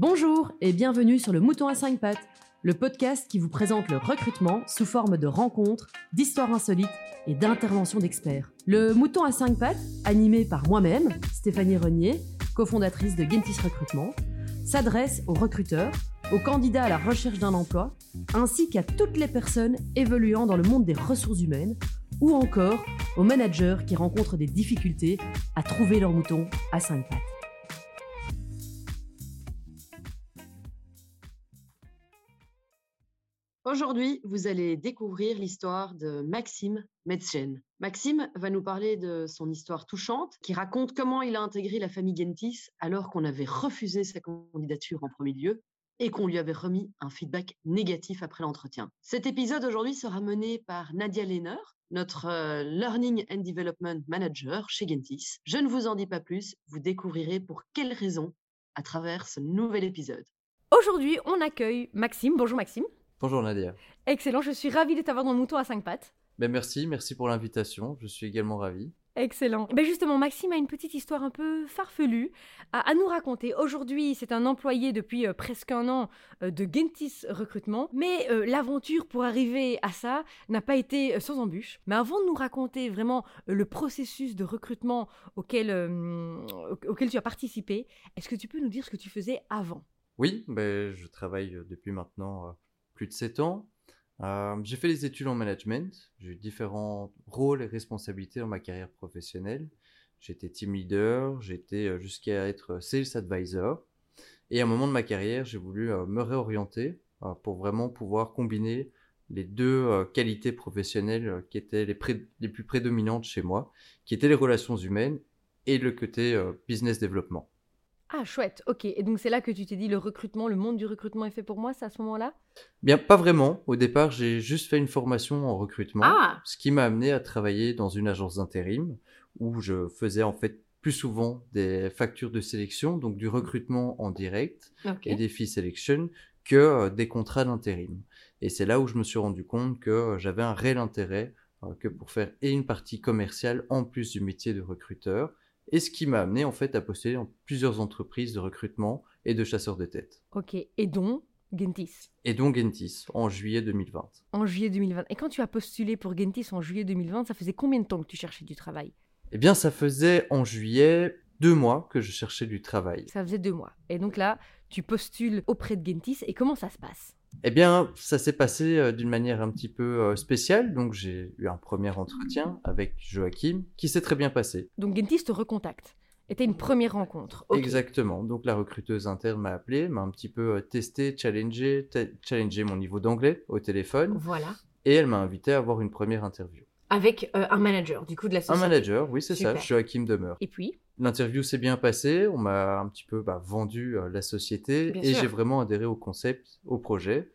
Bonjour et bienvenue sur le Mouton à 5 pattes, le podcast qui vous présente le recrutement sous forme de rencontres, d'histoires insolites et d'interventions d'experts. Le Mouton à 5 pattes, animé par moi-même, Stéphanie Renier, cofondatrice de Gentis Recrutement, s'adresse aux recruteurs, aux candidats à la recherche d'un emploi, ainsi qu'à toutes les personnes évoluant dans le monde des ressources humaines, ou encore aux managers qui rencontrent des difficultés à trouver leur mouton à 5 pattes. Aujourd'hui, vous allez découvrir l'histoire de Maxime Metzgen. Maxime va nous parler de son histoire touchante qui raconte comment il a intégré la famille Gentis alors qu'on avait refusé sa candidature en premier lieu et qu'on lui avait remis un feedback négatif après l'entretien. Cet épisode aujourd'hui sera mené par Nadia Lehner, notre euh, Learning and Development Manager chez Gentis. Je ne vous en dis pas plus, vous découvrirez pour quelles raisons à travers ce nouvel épisode. Aujourd'hui, on accueille Maxime. Bonjour Maxime. Bonjour Nadia. Excellent, je suis ravie de t'avoir dans le mouton à cinq pattes. Ben merci, merci pour l'invitation, je suis également ravi. Excellent. Ben justement, Maxime a une petite histoire un peu farfelue à, nous raconter. Aujourd'hui, c'est un employé depuis euh, presque un an euh, de Gentis Recrutement, mais euh, l'aventure pour arriver à ça n'a pas été sans embûche. Mais avant de nous raconter vraiment le processus de recrutement auquel, auquel tu as participé, est-ce que tu peux nous dire ce que tu faisais avant? Oui, ben, je travaille depuis maintenant plus de 7 ans. Euh, j'ai fait des études en management, j'ai eu différents rôles et responsabilités dans ma carrière professionnelle. J'étais team leader, j'étais euh, jusqu'à être sales advisor. Et à un moment de ma carrière, j'ai voulu euh, me réorienter pour vraiment pouvoir combiner les deux qualités professionnelles qui étaient les, les, plus prédominantes chez moi, qui étaient les relations humaines et le côté business développement. Ah, chouette, ok. Et donc c'est là que tu t'es dit le recrutement, le monde du recrutement est fait pour moi, c'est à ce moment-là? Bien, pas vraiment. Au départ, j'ai juste fait une formation en recrutement, ah ce qui m'a amené à travailler dans une agence d'intérim où je faisais en fait plus souvent des factures de sélection, donc du recrutement en direct et des fee selection, que euh, des contrats d'intérim. Et c'est là où je me suis rendu compte que euh, j'avais un réel intérêt euh, que pour faire et une partie commerciale en plus du métier de recruteur et ce qui m'a amené en fait à postuler dans plusieurs entreprises de recrutement et de chasseurs de tête. Ok, et dont Gentis Et donc Gentis, en juillet 2020. En juillet 2020. Et quand tu as postulé pour Gentis en juillet 2020, ça faisait combien de temps que tu cherchais du travail? Eh bien, ça faisait en juillet deux mois que je cherchais du travail. Ça faisait deux mois. Et donc là, tu postules auprès de Gentis, et comment ça se passe? Eh bien, ça s'est passé euh, d'une manière un petit peu euh, spéciale. Donc, j'ai eu un premier entretien avec Joachim qui s'est très bien passé. Donc, Gentis te recontacte. Était une première rencontre. Exactement. Donc, la recruteuse interne m'a appelé, m'a un petit peu euh, testé, challengé, challengé mon niveau d'anglais au téléphone. Voilà. Et elle m'a invité à avoir une première interview. Avec un manager, du coup, de la société. Un manager, oui, c'est ça, Joachim Demeure. Et puis L'interview s'est bien passée, on m'a un petit peu bah, vendu euh, la société et j'ai vraiment adhéré au concept, au projet.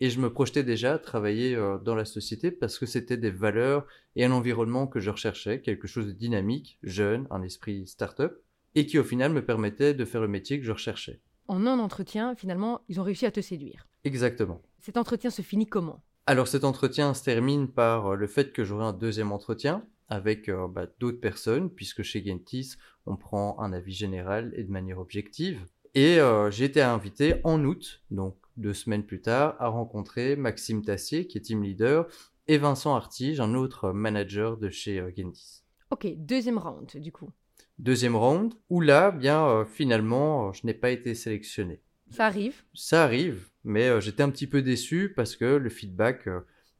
Et je me projetais déjà à travailler euh, dans la société parce que c'était des valeurs et un environnement que je recherchais, quelque chose de dynamique, jeune, un esprit start-up, et qui au final me permettait de faire le métier que je recherchais. En un entretien, finalement, ils ont réussi à te séduire. Exactement. Cet entretien se finit comment? Alors cet entretien se termine par euh, le fait que j'aurai un deuxième entretien avec euh, bah, d'autres personnes, puisque chez Gentis, on prend un avis général et de manière objective. Et euh, j'ai été invité en août, donc deux semaines plus tard, à rencontrer Maxime Tassier, qui est team leader, et Vincent Artige, un autre manager de chez euh, Gentis. Ok, deuxième round du coup. Deuxième round, où là, bien finalement, je n'ai pas été sélectionné. Ça arrive Ça arrive, mais j'étais un petit peu déçu parce que le feedback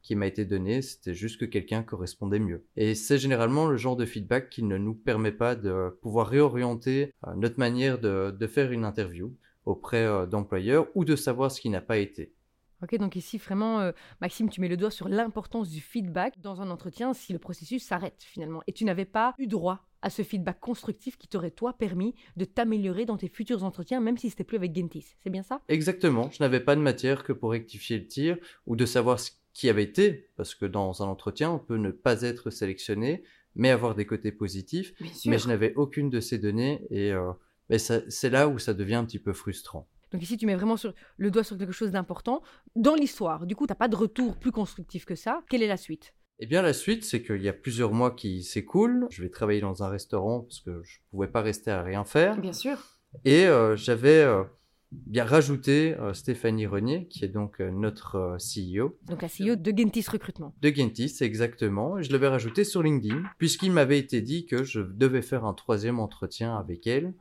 qui m'a été donné, c'était juste que quelqu'un correspondait mieux. Et c'est généralement le genre de feedback qui ne nous permet pas de pouvoir réorienter euh, notre manière de, faire une interview auprès euh, d'employeurs ou de savoir ce qui n'a pas été. Ok, donc ici vraiment, euh, Maxime, tu mets le doigt sur l'importance du feedback dans un entretien si le processus s'arrête finalement. Et tu n'avais pas eu droit à ce feedback constructif qui t'aurait toi permis de t'améliorer dans tes futurs entretiens, même si c'était plus avec Gentis. C'est bien ça? Exactement. Je n'avais pas de matière que pour rectifier le tir ou de savoir ce qui avait été, parce que dans un entretien, on peut ne pas être sélectionné, mais avoir des côtés positifs. Mais je n'avais aucune de ces données et euh, c'est là où ça devient un petit peu frustrant. Donc ici, tu mets vraiment sur le doigt sur quelque chose d'important dans l'histoire. Du coup, tu n'as pas de retour plus constructif que ça. Quelle est la suite? Eh bien, la suite, c'est qu'il y a plusieurs mois qui s'écoulent. Je vais travailler dans un restaurant parce que je ne pouvais pas rester à rien faire. Bien sûr. Et euh, j'avais euh, bien rajouter Stéphanie Renier, qui est donc notre CEO. Donc la CEO de Gentis Recrutement. De Gentis, exactement. Je l'avais rajouté sur LinkedIn, puisqu'il m'avait été dit que je devais faire un troisième entretien avec elle,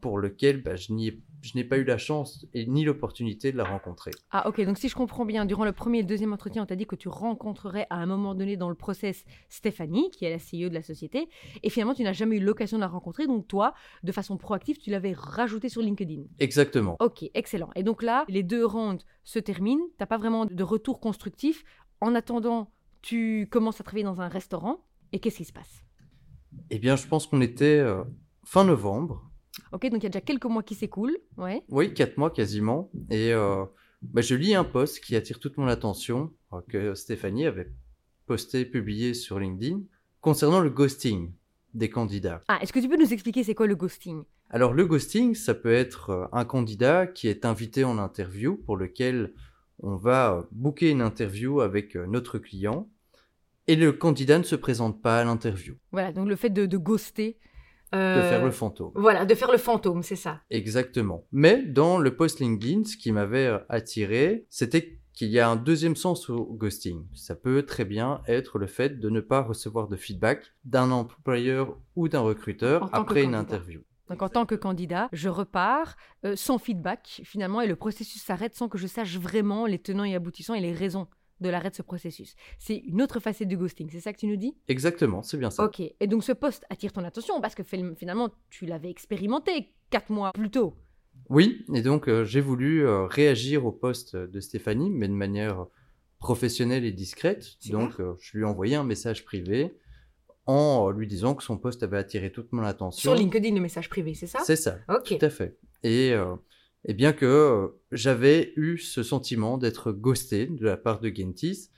pour lequel bah, je n'ai pas eu la chance et ni l'opportunité de la rencontrer. Ah ok, donc si je comprends bien, durant le premier et le deuxième entretien, on t'a dit que tu rencontrerais à un moment donné dans le process Stéphanie, qui est la CEO de la société, et finalement tu n'as jamais eu l'occasion de la rencontrer, donc toi, de façon proactive, tu l'avais rajouté sur LinkedIn. Exactement. Ok, excellent. Et donc là, les deux rounds se terminent, tu n'as pas vraiment de retour constructif. En attendant, tu commences à travailler dans un restaurant, et qu'est-ce qui se passe? Eh bien, je pense qu'on était euh, fin novembre, Ok, donc il y a déjà quelques mois qui s'écoulent. Ouais. Oui, quatre mois quasiment. Et euh, bah, je lis un post qui attire toute mon attention, euh, que Stéphanie avait posté, publié sur LinkedIn, concernant le ghosting des candidats. Ah, est-ce que tu peux nous expliquer c'est quoi le ghosting? Alors le ghosting, ça peut être euh, un candidat qui est invité en interview pour lequel on va booker une interview avec notre client et le candidat ne se présente pas à l'interview. Voilà, donc le fait de, de ghoster, de faire le fantôme. Voilà, de faire le fantôme, c'est ça. Exactement. Mais dans le post LinkedIn, ce qui m'avait euh, attiré, c'était qu'il y a un deuxième sens au ghosting. Ça peut très bien être le fait de ne pas recevoir de feedback d'un employeur ou d'un recruteur après une interview. Donc en tant que candidat, je repars euh, sans feedback finalement et le processus s'arrête sans que je sache vraiment les tenants et aboutissants et les raisons de l'arrêt de ce processus. C'est une autre facette du ghosting, c'est ça que tu nous dis? Exactement, c'est bien ça. Ok, et donc ce poste attire ton attention parce que finalement tu l'avais expérimenté quatre mois plus tôt. Oui, et donc euh, j'ai voulu euh, réagir au poste de Stéphanie, mais de manière professionnelle et discrète. Donc euh, je lui ai envoyé un message privé en lui disant que son poste avait attiré toute mon attention. Sur LinkedIn, le message privé, c'est ça? C'est ça. Ok. Tout à fait. Et et bien que euh, j'avais eu ce sentiment d'être ghosté de la part de Gentis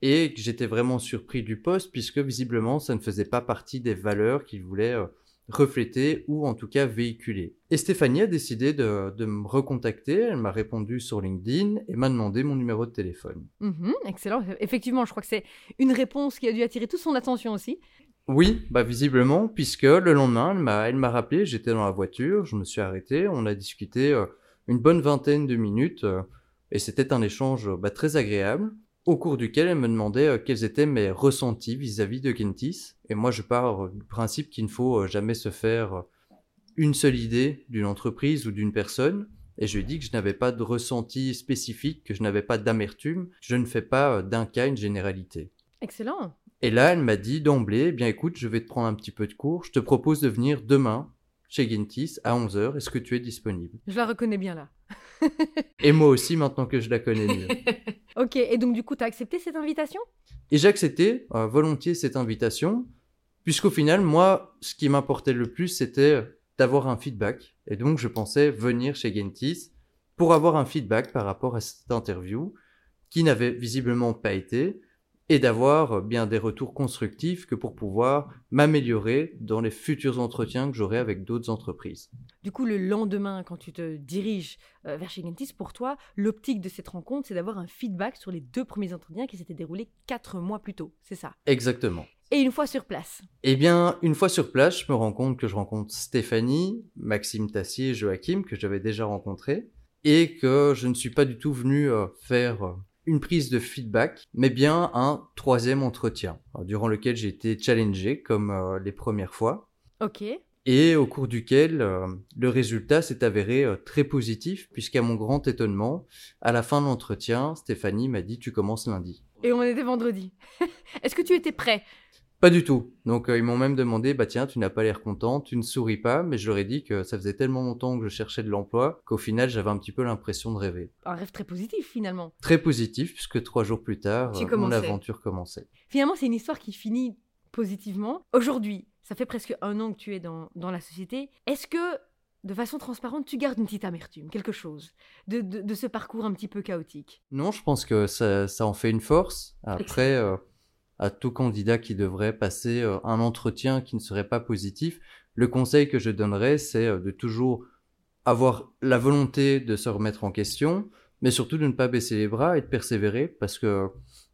et que j'étais vraiment surpris du poste puisque visiblement ça ne faisait pas partie des valeurs qu'il voulait euh, refléter ou en tout cas véhiculer. Et Stéphanie a décidé de, me recontacter, elle m'a répondu sur LinkedIn et m'a demandé mon numéro de téléphone. Mhm, excellent, effectivement je crois que c'est une réponse qui a dû attirer toute son attention aussi. Oui, bah visiblement, puisque le lendemain, elle m'a, rappelé, j'étais dans la voiture, je me suis arrêté, on a discuté euh, une bonne vingtaine de minutes, euh, et c'était un échange bah, très agréable, au cours duquel elle me demandait euh, quels étaient mes ressentis vis-à-vis de Gentis, et moi je pars du principe qu'il ne faut jamais se faire une seule idée d'une entreprise ou d'une personne, et je lui ai dit que je n'avais pas de ressenti spécifique, que je n'avais pas d'amertume, je ne fais pas d'un cas une généralité. Excellent. Et là, elle m'a dit d'emblée, eh bien écoute, je vais te prendre un petit peu de cours, je te propose de venir demain chez Gentis à 11h, est-ce que tu es disponible? Je la reconnais bien là. et moi aussi maintenant que je la connais mieux. ok, et donc du coup, tu as accepté cette invitation? Et j'ai accepté euh, volontiers cette invitation, puisqu'au final, moi, ce qui m'importait le plus, c'était d'avoir un feedback. Et donc, je pensais venir chez Gentis pour avoir un feedback par rapport à cette interview, qui n'avait visiblement pas été, et d'avoir euh, bien des retours constructifs que pour pouvoir m'améliorer dans les futurs entretiens que j'aurai avec d'autres entreprises. Du coup, le lendemain, quand tu te diriges euh, vers chez Gentis, pour toi, l'optique de cette rencontre, c'est d'avoir un feedback sur les deux premiers entretiens qui s'étaient déroulés quatre mois plus tôt, c'est ça? Exactement. Et une fois sur place? Eh bien, une fois sur place, je me rends compte que je rencontre Stéphanie, Maxime Tassier et Joachim, que j'avais déjà rencontrés, et que je ne suis pas du tout venu euh, faire une prise de feedback, mais bien un troisième entretien, durant lequel j'ai été challengé comme euh, les premières fois. Ok. Et au cours duquel euh, le résultat s'est avéré euh, très positif, puisqu'à mon grand étonnement, à la fin de l'entretien, Stéphanie m'a dit Tu commences lundi. Et on était vendredi. Est-ce que tu étais prêt? Pas du tout. Donc euh, ils m'ont même demandé, bah tiens, tu n'as pas l'air content, tu ne souris pas, mais je leur ai dit que ça faisait tellement longtemps que je cherchais de l'emploi qu'au final j'avais un petit peu l'impression de rêver. Un rêve très positif finalement. Très positif, puisque trois jours plus tard, euh, mon aventure commençait. Finalement, c'est une histoire qui finit positivement. Aujourd'hui, ça fait presque un an que tu es dans, dans la société. Est-ce que de façon transparente, tu gardes une petite amertume, quelque chose, de, de, ce parcours un petit peu chaotique? Non, je pense que ça, ça en fait une force. Après, à tout candidat qui devrait passer euh, un entretien qui ne serait pas positif, le conseil que je donnerais, c'est euh, de toujours avoir la volonté de se remettre en question, mais surtout de ne pas baisser les bras et de persévérer, parce que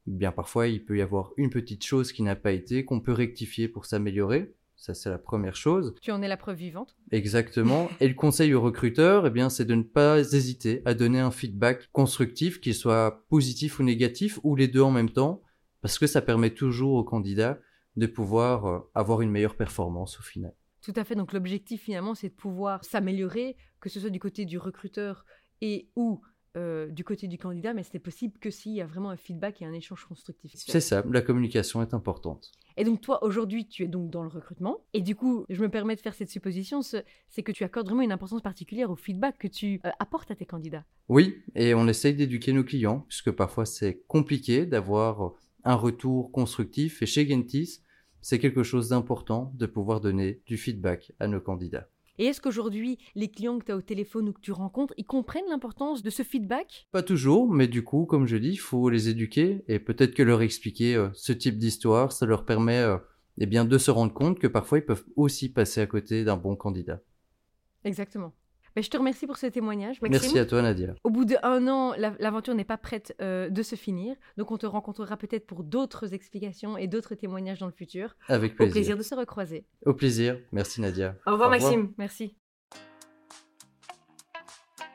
bien parfois il peut y avoir une petite chose qui n'a pas été, qu'on peut rectifier pour s'améliorer. Ça, c'est la première chose. Tu en es la preuve vivante. Exactement. Et le conseil aux recruteurs, eh bien, c'est de ne pas hésiter à donner un feedback constructif, qu'il soit positif ou négatif, ou les deux en même temps, parce que ça permet toujours aux candidats de pouvoir euh, avoir une meilleure performance au final. Tout à fait. Donc l'objectif finalement, c'est de pouvoir s'améliorer, que ce soit du côté du recruteur et ou euh, du côté du candidat, mais c'est possible que s'il y a vraiment un feedback et un échange constructif. C'est ça, la communication est importante. Et donc toi, aujourd'hui, tu es donc dans le recrutement. Et du coup, je me permets de faire cette supposition, c'est que tu accordes vraiment une importance particulière au feedback que tu euh, apportes à tes candidats. Oui, et on essaye d'éduquer nos clients, puisque parfois c'est compliqué d'avoir un retour constructif. Et chez Gentis, c'est quelque chose d'important de pouvoir donner du feedback à nos candidats. Et est-ce qu'aujourd'hui, les clients que tu as au téléphone ou que tu rencontres, ils comprennent l'importance de ce feedback? Pas toujours, mais du coup, comme je dis, il faut les éduquer et peut-être que leur expliquer euh, ce type d'histoire, ça leur permet euh, eh bien, de se rendre compte que parfois ils peuvent aussi passer à côté d'un bon candidat. Exactement. Je te remercie pour ce témoignage. Merci à toi, Nadia. Au bout d'un an, l'aventure n'est pas prête euh, de se finir. Donc, on te rencontrera peut-être pour d'autres explications et d'autres témoignages dans le futur. Avec plaisir. Au plaisir de se recroiser. Au plaisir. Merci, Nadia. Au revoir, Maxime. Merci.